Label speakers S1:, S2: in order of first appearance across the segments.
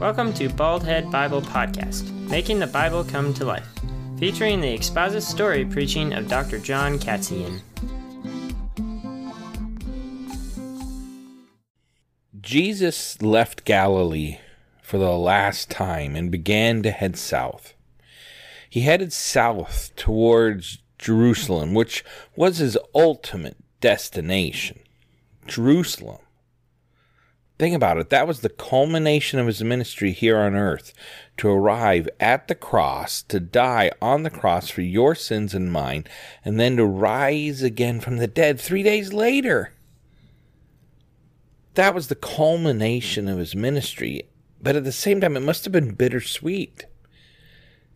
S1: Welcome to Baldhead Bible Podcast, making the Bible come to life, featuring the expository preaching of Dr. John Katzian.
S2: Jesus left Galilee for the last time and began to head south. He headed south towards Jerusalem, which was his ultimate destination. Jerusalem. Think about it. That was the culmination of his ministry here on earth to arrive at the cross, to die on the cross for your sins and mine, and then to rise again from the dead three days later. That was the culmination of his ministry. But at the same time, it must have been bittersweet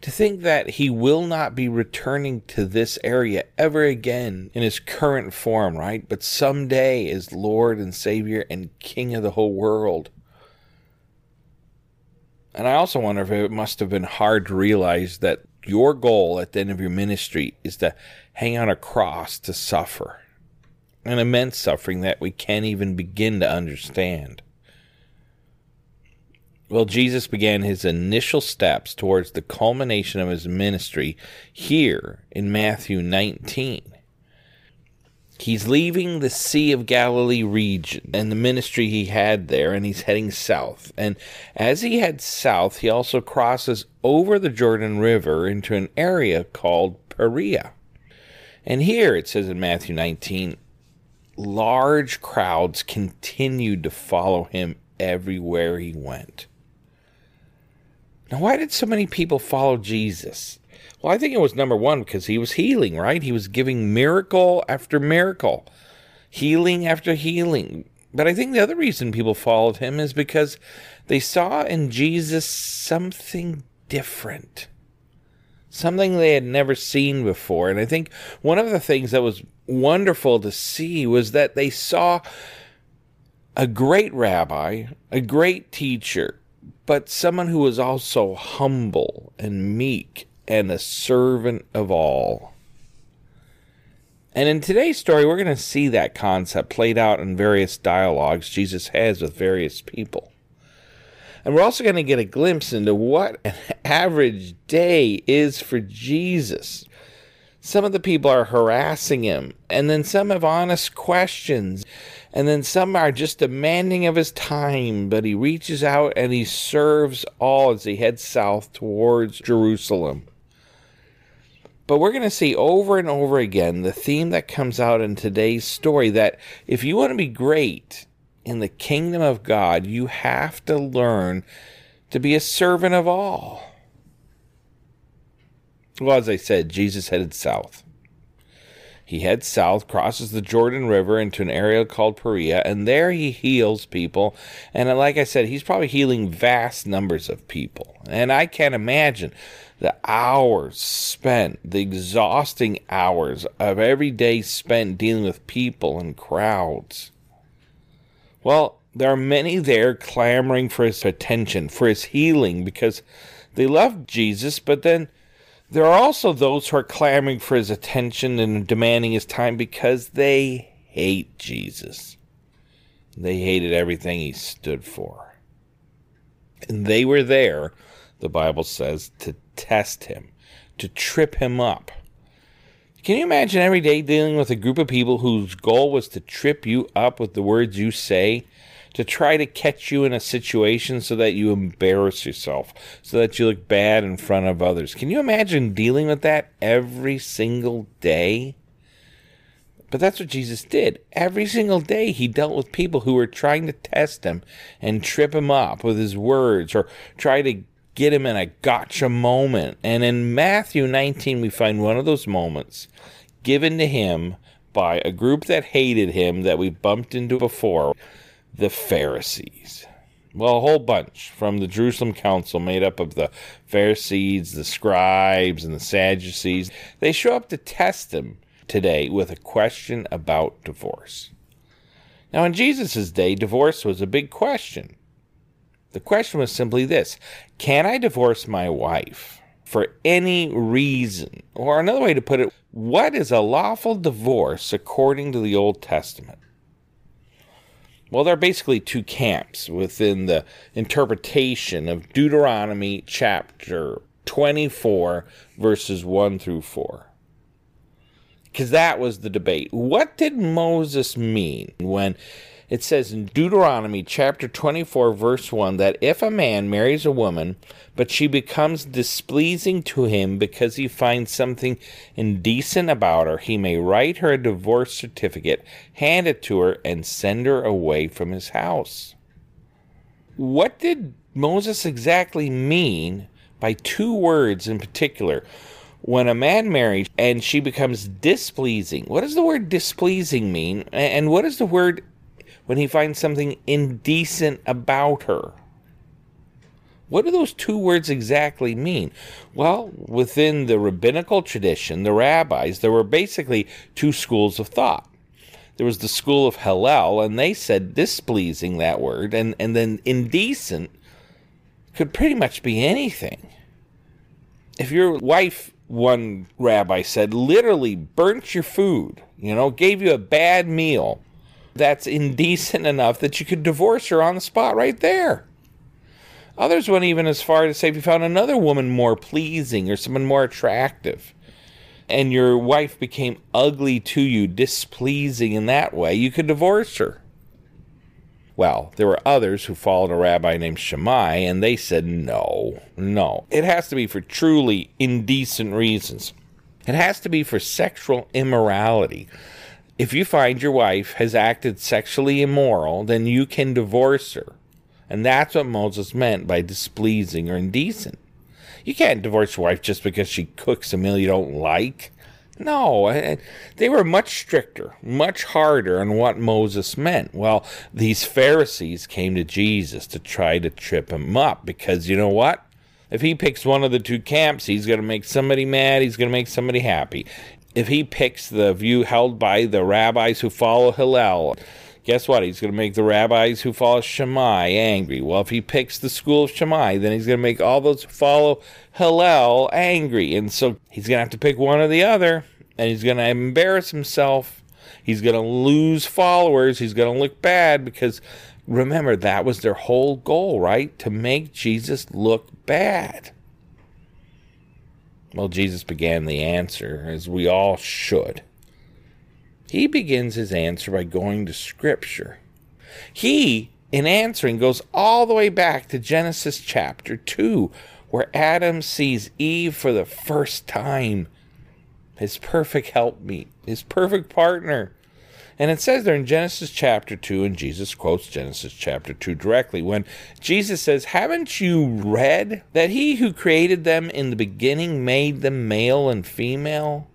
S2: to think that he will not be returning to this area ever again in his current form, right? But someday as Lord and Savior and King of the whole world. And I also wonder if it must have been hard to realize that your goal at the end of your ministry is to hang on a cross to suffer. An immense suffering that we can't even begin to understand. Well, Jesus began his initial steps towards the culmination of his ministry here in Matthew 19. He's leaving the Sea of Galilee region and the ministry he had there, and he's heading south. And as he heads south, he also crosses over the Jordan River into an area called Perea. And here it says in Matthew 19, large crowds continued to follow him everywhere he went. Now, why did so many people follow Jesus? Well, I think it was number one because he was healing, right? He was giving miracle after miracle, healing after healing. But I think the other reason people followed him is because they saw in Jesus something different, something they had never seen before. And I think one of the things that was wonderful to see was that they saw a great rabbi, a great teacher, but someone who was also humble and meek and a servant of all. And in today's story, we're going to see that concept played out in various dialogues Jesus has with various people. And we're also going to get a glimpse into what an average day is for Jesus. Some of the people are harassing him, and then some have honest questions, and then some are just demanding of his time. But he reaches out and he serves all as he heads south towards Jerusalem. But we're going to see over and over again the theme that comes out in today's story that if you want to be great in the kingdom of God, you have to learn to be a servant of all. Well, as I said, Jesus headed south. He heads south, crosses the Jordan River into an area called Perea, and there he heals people. And uh, like I said, he's probably healing vast numbers of people. And I can't imagine the hours spent, the exhausting hours of every day spent dealing with people and crowds. Well, there are many there clamoring for his attention, for his healing, because they love Jesus, but then there are also those who are clamoring for his attention and demanding his time because they hate Jesus. They hated everything he stood for. And they were there, the Bible says, to test him, to trip him up. Can you imagine every day dealing with a group of people whose goal was to trip you up with the words you say to try to catch you in a situation so that you embarrass yourself, so that you look bad in front of others. Can you imagine dealing with that every single day? But that's what Jesus did. Every single day, he dealt with people who were trying to test him and trip him up with his words or try to get him in a gotcha moment. And in Matthew 19, we find one of those moments given to him by a group that hated him that we bumped into before the Pharisees. Well, a whole bunch from the Jerusalem Council, made up of the Pharisees, the scribes, and the Sadducees. They show up to test him today with a question about divorce. Now, in Jesus' day, divorce was a big question. The question was simply this Can I divorce my wife for any reason? Or another way to put it, what is a lawful divorce according to the Old Testament? Well, there are basically two camps within the interpretation of Deuteronomy chapter 24, verses 1 through 4. Because that was the debate. What did Moses mean when it says in Deuteronomy chapter 24, verse 1, that if a man marries a woman, but she becomes displeasing to him because he finds something indecent about her, he may write her a divorce certificate, hand it to her, and send her away from his house. What did Moses exactly mean by two words in particular? when a man marries and she becomes displeasing, what does the word displeasing mean? And what does the word when he finds something indecent about her. What do those two words exactly mean? Well, within the rabbinical tradition, the rabbis, there were basically two schools of thought. There was the school of Hillel, and they said displeasing, that word, and, and then indecent could pretty much be anything. If your wife, one rabbi said, literally burnt your food, you know, gave you a bad meal, that's indecent enough that you could divorce her on the spot right there. Others went even as far to say if you found another woman more pleasing or someone more attractive, and your wife became ugly to you, displeasing in that way, you could divorce her. Well, there were others who followed a rabbi named Shammai, and they said no, no. It has to be for truly indecent reasons. It has to be for sexual immorality if you find your wife has acted sexually immoral, then you can divorce her. And that's what Moses meant by displeasing or indecent. You can't divorce your wife just because she cooks a meal you don't like. No, they were much stricter, much harder on what Moses meant. Well, these Pharisees came to Jesus to try to trip him up because you know what? If he picks one of the two camps, he's going to make somebody mad, he's going to make somebody happy if he picks the view held by the rabbis who follow Hillel, guess what? He's going to make the rabbis who follow Shammai angry. Well, if he picks the school of Shammai, then he's going to make all those who follow Hillel angry. And so he's going to have to pick one or the other, and he's going to embarrass himself. He's going to lose followers. He's going to look bad because remember, that was their whole goal, right? To make Jesus look bad. Well, Jesus began the answer, as we all should. He begins his answer by going to Scripture. He, in answering, goes all the way back to Genesis chapter 2, where Adam sees Eve for the first time. His perfect helpmeet, his perfect partner. And it says there in Genesis chapter 2, and Jesus quotes Genesis chapter 2 directly, when Jesus says, Haven't you read that he who created them in the beginning made them male and female?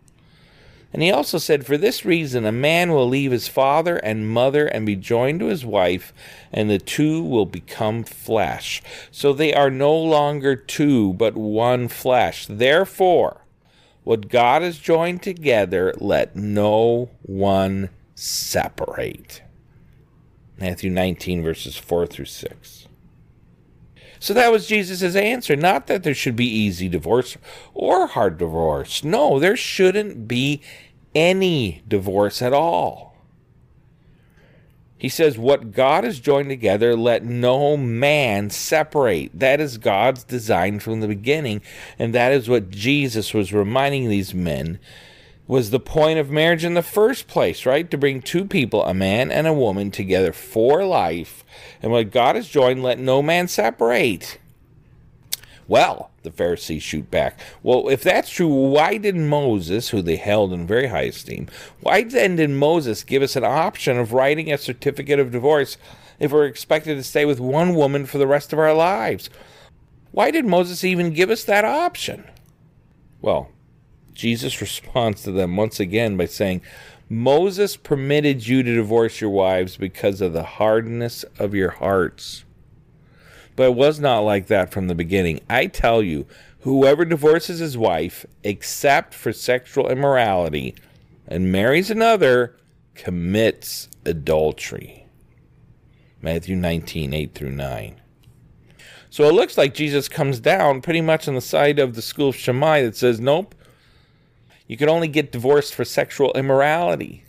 S2: And he also said, For this reason, a man will leave his father and mother and be joined to his wife, and the two will become flesh. So they are no longer two, but one flesh. Therefore, what God has joined together, let no one separate. Matthew 19, verses 4 through 6. So that was Jesus' answer. Not that there should be easy divorce or hard divorce. No, there shouldn't be any divorce at all. He says, What God has joined together, let no man separate. That is God's design from the beginning. And that is what Jesus was reminding these men was the point of marriage in the first place, right? To bring two people, a man and a woman, together for life. And what God has joined, let no man separate. Well, the Pharisees shoot back. Well, if that's true, why did Moses, who they held in very high esteem, why then did Moses give us an option of writing a certificate of divorce if we're expected to stay with one woman for the rest of our lives? Why did Moses even give us that option? Well, Jesus responds to them once again by saying, Moses permitted you to divorce your wives because of the hardness of your hearts. But it was not like that from the beginning. I tell you, whoever divorces his wife, except for sexual immorality, and marries another, commits adultery. Matthew 19, 8 through 9. So it looks like Jesus comes down pretty much on the side of the school of Shammai that says, nope, you can only get divorced for sexual immorality.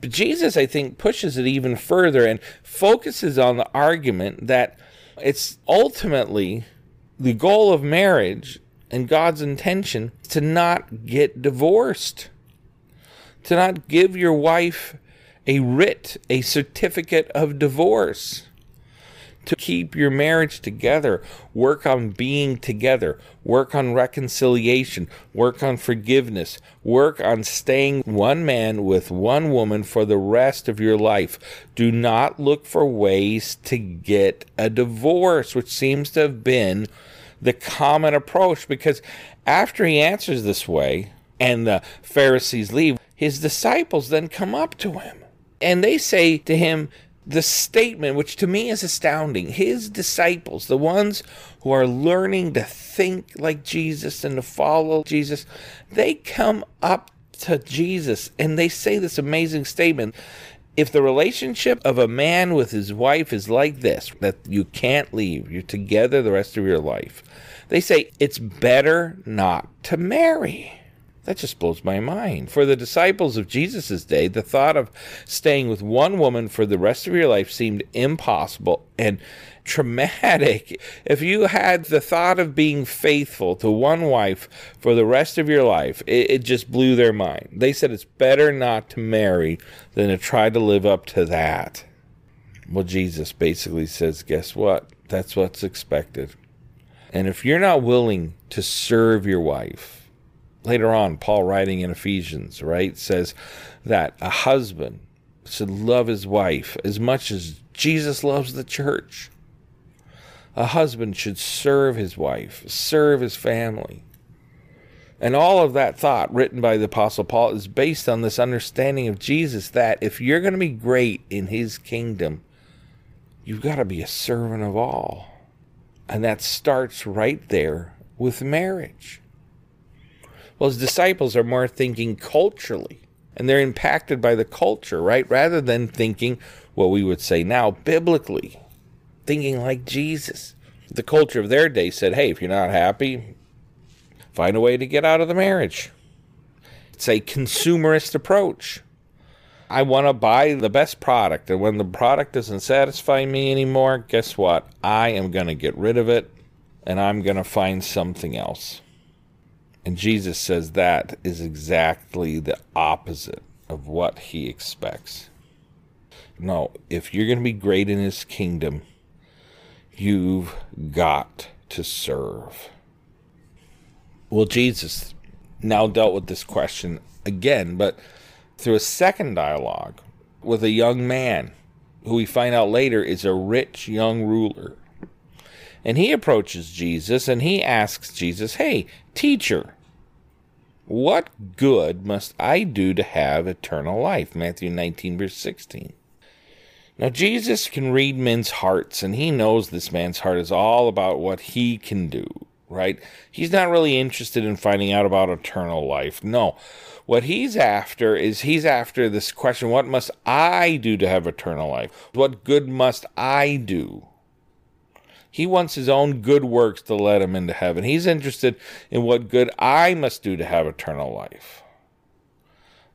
S2: But Jesus, I think, pushes it even further and focuses on the argument that it's ultimately the goal of marriage and God's intention to not get divorced, to not give your wife a writ, a certificate of divorce to keep your marriage together. Work on being together. Work on reconciliation. Work on forgiveness. Work on staying one man with one woman for the rest of your life. Do not look for ways to get a divorce, which seems to have been the common approach because after he answers this way and the Pharisees leave, his disciples then come up to him and they say to him, the statement, which to me is astounding, his disciples, the ones who are learning to think like Jesus and to follow Jesus, they come up to Jesus and they say this amazing statement. If the relationship of a man with his wife is like this, that you can't leave, you're together the rest of your life, they say it's better not to marry. That just blows my mind. For the disciples of Jesus' day, the thought of staying with one woman for the rest of your life seemed impossible and traumatic. If you had the thought of being faithful to one wife for the rest of your life, it, it just blew their mind. They said it's better not to marry than to try to live up to that. Well, Jesus basically says, guess what? That's what's expected. And if you're not willing to serve your wife, later on, Paul writing in Ephesians, right, says that a husband should love his wife as much as Jesus loves the church. A husband should serve his wife, serve his family. And all of that thought written by the Apostle Paul is based on this understanding of Jesus that if you're going to be great in his kingdom, you've got to be a servant of all. And that starts right there with marriage. Well, his disciples are more thinking culturally, and they're impacted by the culture, right? Rather than thinking what we would say now biblically, thinking like Jesus. The culture of their day said, hey, if you're not happy, find a way to get out of the marriage. It's a consumerist approach. I want to buy the best product, and when the product doesn't satisfy me anymore, guess what? I am going to get rid of it and I'm going to find something else. And Jesus says that is exactly the opposite of what he expects. No, if you're going to be great in his kingdom, you've got to serve. Well, Jesus now dealt with this question again, but through a second dialogue with a young man who we find out later is a rich young ruler. And he approaches Jesus and he asks Jesus, Hey, teacher, what good must I do to have eternal life? Matthew 19, verse 16. Now, Jesus can read men's hearts, and he knows this man's heart is all about what he can do, right? He's not really interested in finding out about eternal life. No. What he's after is he's after this question what must I do to have eternal life? What good must I do? He wants his own good works to let him into heaven. He's interested in what good I must do to have eternal life.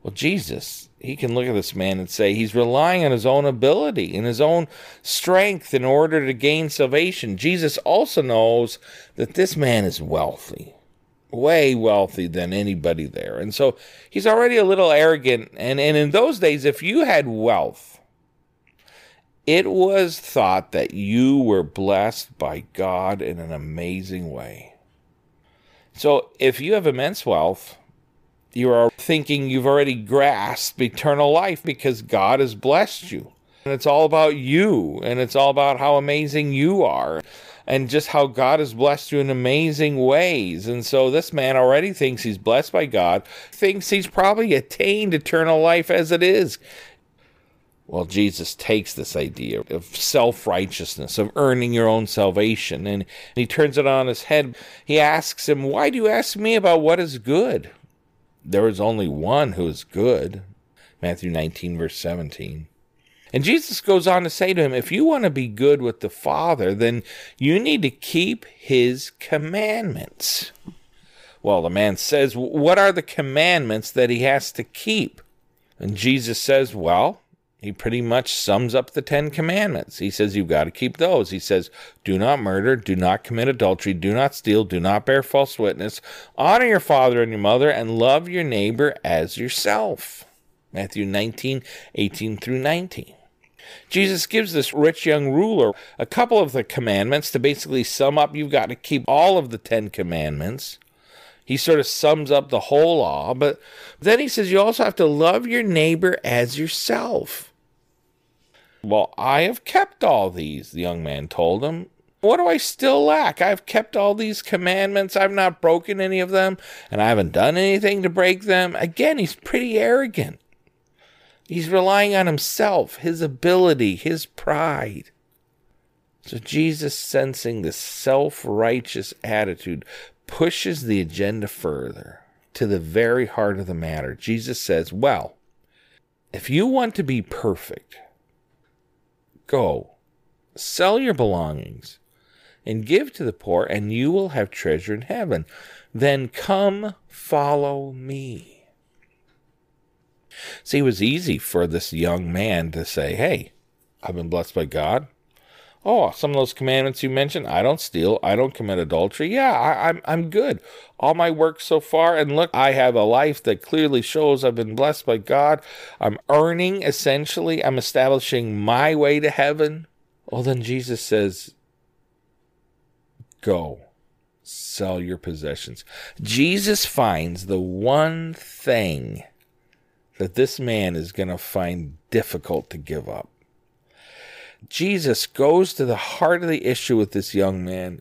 S2: Well, Jesus, he can look at this man and say he's relying on his own ability and his own strength in order to gain salvation. Jesus also knows that this man is wealthy, way wealthy than anybody there. And so he's already a little arrogant. And, and in those days, if you had wealth, it was thought that you were blessed by God in an amazing way. So if you have immense wealth, you are thinking you've already grasped eternal life because God has blessed you. And it's all about you, and it's all about how amazing you are, and just how God has blessed you in amazing ways. And so this man already thinks he's blessed by God, thinks he's probably attained eternal life as it is. Well, Jesus takes this idea of self righteousness, of earning your own salvation, and he turns it on his head. He asks him, Why do you ask me about what is good? There is only one who is good. Matthew 19, verse 17. And Jesus goes on to say to him, If you want to be good with the Father, then you need to keep his commandments. Well, the man says, What are the commandments that he has to keep? And Jesus says, Well, he pretty much sums up the Ten Commandments. He says, You've got to keep those. He says, Do not murder, do not commit adultery, do not steal, do not bear false witness, honor your father and your mother, and love your neighbor as yourself. Matthew 19, 18 through 19. Jesus gives this rich young ruler a couple of the commandments to basically sum up you've got to keep all of the Ten Commandments. He sort of sums up the whole law, but then he says you also have to love your neighbor as yourself. Well, I have kept all these, the young man told him. What do I still lack? I've kept all these commandments. I've not broken any of them, and I haven't done anything to break them. Again, he's pretty arrogant. He's relying on himself, his ability, his pride. So Jesus, sensing this self righteous attitude, pushes the agenda further to the very heart of the matter. Jesus says, Well, if you want to be perfect, go, sell your belongings, and give to the poor, and you will have treasure in heaven. Then come, follow me. See, it was easy for this young man to say, Hey, I've been blessed by God. Oh, some of those commandments you mentioned, I don't steal, I don't commit adultery. Yeah, I, am I'm, I'm good. All my work so far, and look, I have a life that clearly shows I've been blessed by God. I'm earning essentially, I'm establishing my way to heaven. Well, then Jesus says, Go, sell your possessions. Jesus finds the one thing that this man is going to find difficult to give up. Jesus goes to the heart of the issue with this young man.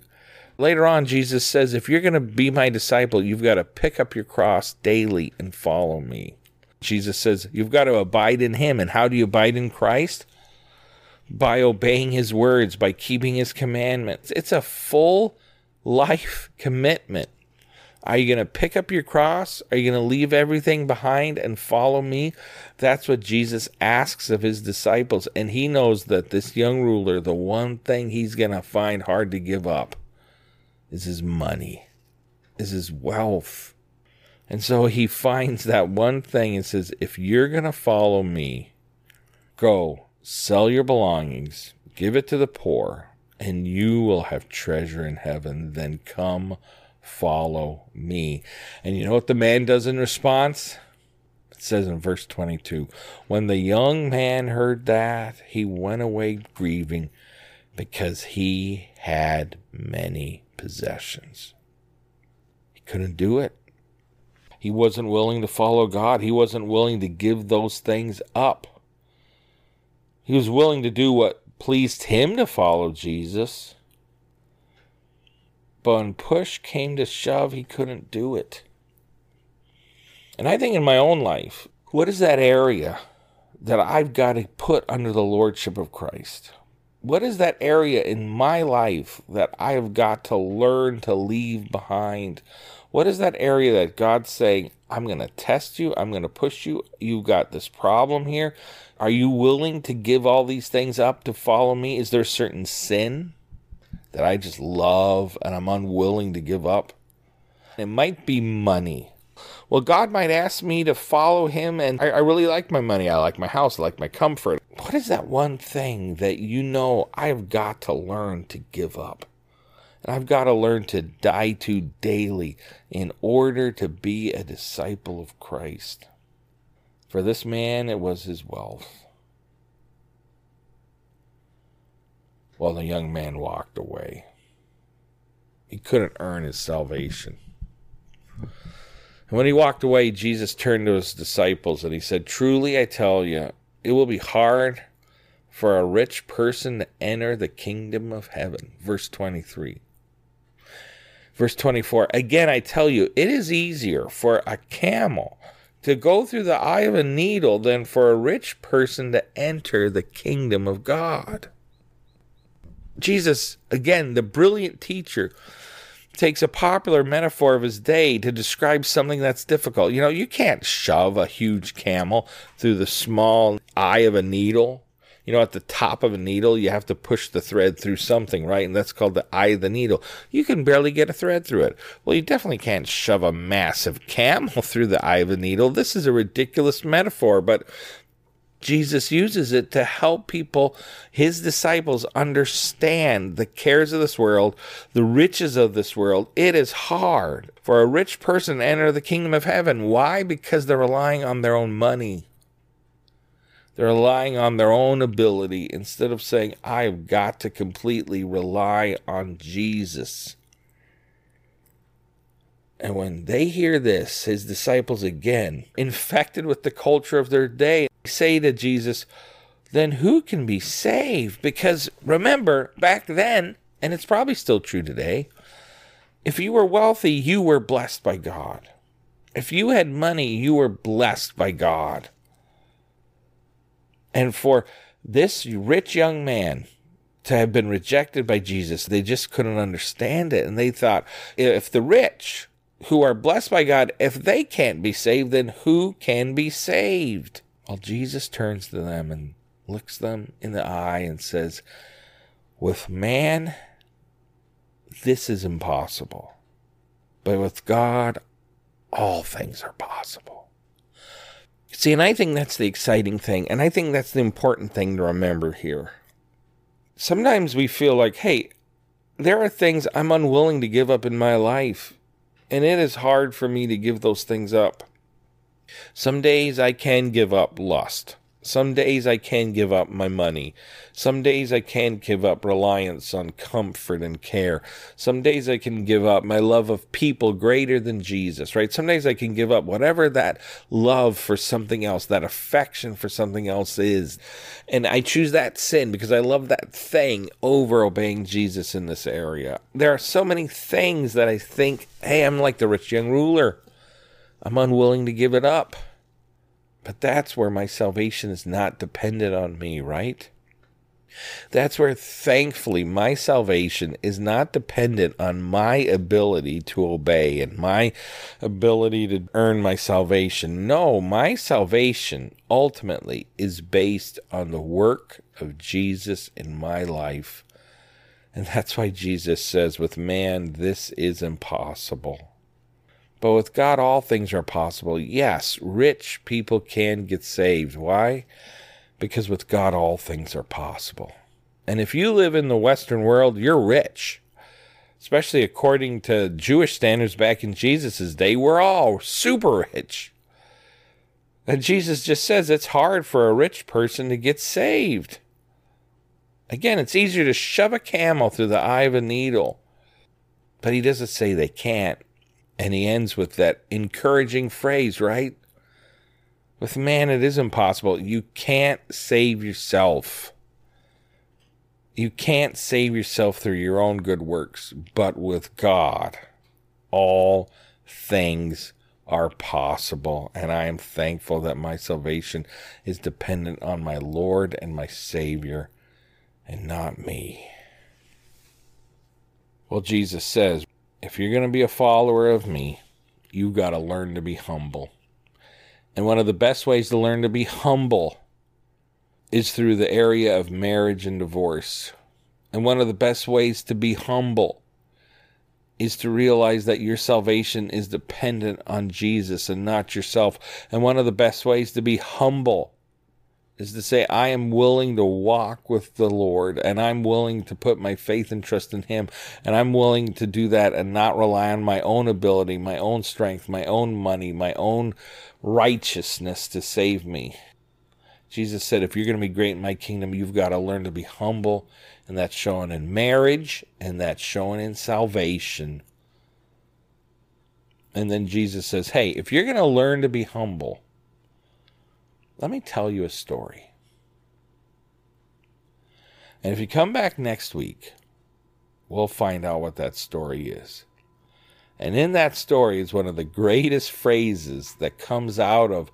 S2: Later on, Jesus says, If you're going to be my disciple, you've got to pick up your cross daily and follow me. Jesus says, You've got to abide in him. And how do you abide in Christ? By obeying his words, by keeping his commandments. It's a full life commitment. Are you going to pick up your cross? Are you going to leave everything behind and follow me? That's what Jesus asks of his disciples. And he knows that this young ruler, the one thing he's going to find hard to give up is his money, is his wealth. And so he finds that one thing and says, If you're going to follow me, go sell your belongings, give it to the poor, and you will have treasure in heaven. Then come follow me. And you know what the man does in response? It says in verse 22 When the young man heard that, he went away grieving because he had many possessions. He couldn't do it. He wasn't willing to follow God. He wasn't willing to give those things up. He was willing to do what pleased him to follow Jesus but when push came to shove, he couldn't do it. And I think in my own life, what is that area that I've got to put under the lordship of Christ? What is that area in my life that I've got to learn to leave behind? What is that area that God's saying, I'm going to test you, I'm going to push you, you've got this problem here? Are you willing to give all these things up to follow me? Is there certain sin that I just love and I'm unwilling to give up. It might be money. Well, God might ask me to follow Him, and I, I, really like my money. I like my house. I like my comfort. What is that one thing that you know I've got to learn to give up? And I've got to learn to die to daily in order to be a disciple of Christ. For this man, it was his wealth. Well, the young man walked away. He couldn't earn his salvation. And when he walked away, Jesus turned to his disciples and he said, Truly I tell you, it will be hard for a rich person to enter the kingdom of heaven. Verse 23. Verse 24 Again, I tell you, it is easier for a camel to go through the eye of a needle than for a rich person to enter the kingdom of God. Jesus, again, the brilliant teacher, takes a popular metaphor of his day to describe something that's difficult. You know, you can't shove a huge camel through the small eye of a needle. You know, at the top of a needle, you have to push the thread through something, right? And that's called the eye of the needle. You can barely get a thread through it. Well, you definitely can't shove a massive camel through the eye of a needle. This is a ridiculous metaphor, but Jesus uses it to help people, his disciples, understand the cares of this world, the riches of this world. It is hard for a rich person to enter the kingdom of heaven. Why? Because they're relying on their own money. They're relying on their own ability instead of saying, I've got to completely rely on Jesus. And when they hear this, his disciples again, infected with the culture of their day, say to Jesus, then who can be saved? Because remember, back then, and it's probably still true today, if you were wealthy, you were blessed by God. If you had money, you were blessed by God. And for this rich young man to have been rejected by Jesus, they just couldn't understand it. And they thought, if the rich who are blessed by God, if they can't be saved, then who can be saved? Well, Jesus turns to them and looks them in the eye and says, With man, this is impossible. But with God, all things are possible. See, and I think that's the exciting thing. And I think that's the important thing to remember here. Sometimes we feel like, hey, there are things I'm unwilling to give up in my life. And it is hard for me to give those things up. Some days I can give up lust. Some days I can give up my money. Some days I can give up reliance on comfort and care. Some days I can give up my love of people greater than Jesus, right? Some days I can give up whatever that love for something else, that affection for something else is. And I choose that sin because I love that thing over obeying Jesus in this area. There are so many things that I think, hey, I'm like the rich young ruler. I'm unwilling to give it up. But that's where my salvation is not dependent on me, right? That's where, thankfully, my salvation is not dependent on my ability to obey and my ability to earn my salvation. No, my salvation ultimately is based on the work of Jesus in my life. And that's why Jesus says, with man, this is impossible. But with God, all things are possible. Yes, rich people can get saved. Why? Because with God, all things are possible. And if you live in the Western world, you're rich. Especially according to Jewish standards back in Jesus' day, we're all super rich. And Jesus just says it's hard for a rich person to get saved. Again, it's easier to shove a camel through the eye of a needle. But he doesn't say they can't. And he ends with that encouraging phrase, right? With man, it is impossible. You can't save yourself. You can't save yourself through your own good works, but with God, all things are possible. And I am thankful that my salvation is dependent on my Lord and my Savior and not me. Well, Jesus says, if you're going to be a follower of me, you've got to learn to be humble. And one of the best ways to learn to be humble is through the area of marriage and divorce. And one of the best ways to be humble is to realize that your salvation is dependent on Jesus and not yourself. And one of the best ways to be humble is to say, I am willing to walk with the Lord and I'm willing to put my faith and trust in Him. And I'm willing to do that and not rely on my own ability, my own strength, my own money, my own righteousness to save me. Jesus said, if you're going to be great in my kingdom, you've got to learn to be humble. And that's shown in marriage and that's shown in salvation. And then Jesus says, hey, if you're going to learn to be humble, let me tell you a story. And if you come back next week, we'll find out what that story is. And in that story is one of the greatest phrases that comes out of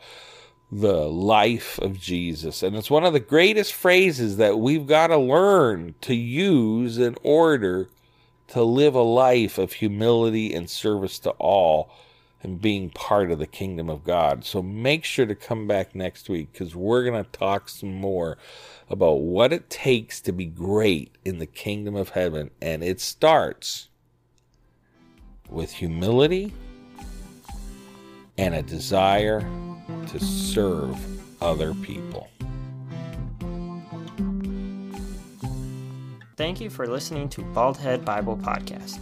S2: the life of Jesus. And it's one of the greatest phrases that we've got to learn to use in order to live a life of humility and service to all and being part of the kingdom of God. So make sure to come back next week because we're going to talk some more about what it takes to be great in the kingdom of heaven. And it starts with humility and a desire to serve other people.
S1: Thank you for listening to Baldhead Bible Podcast.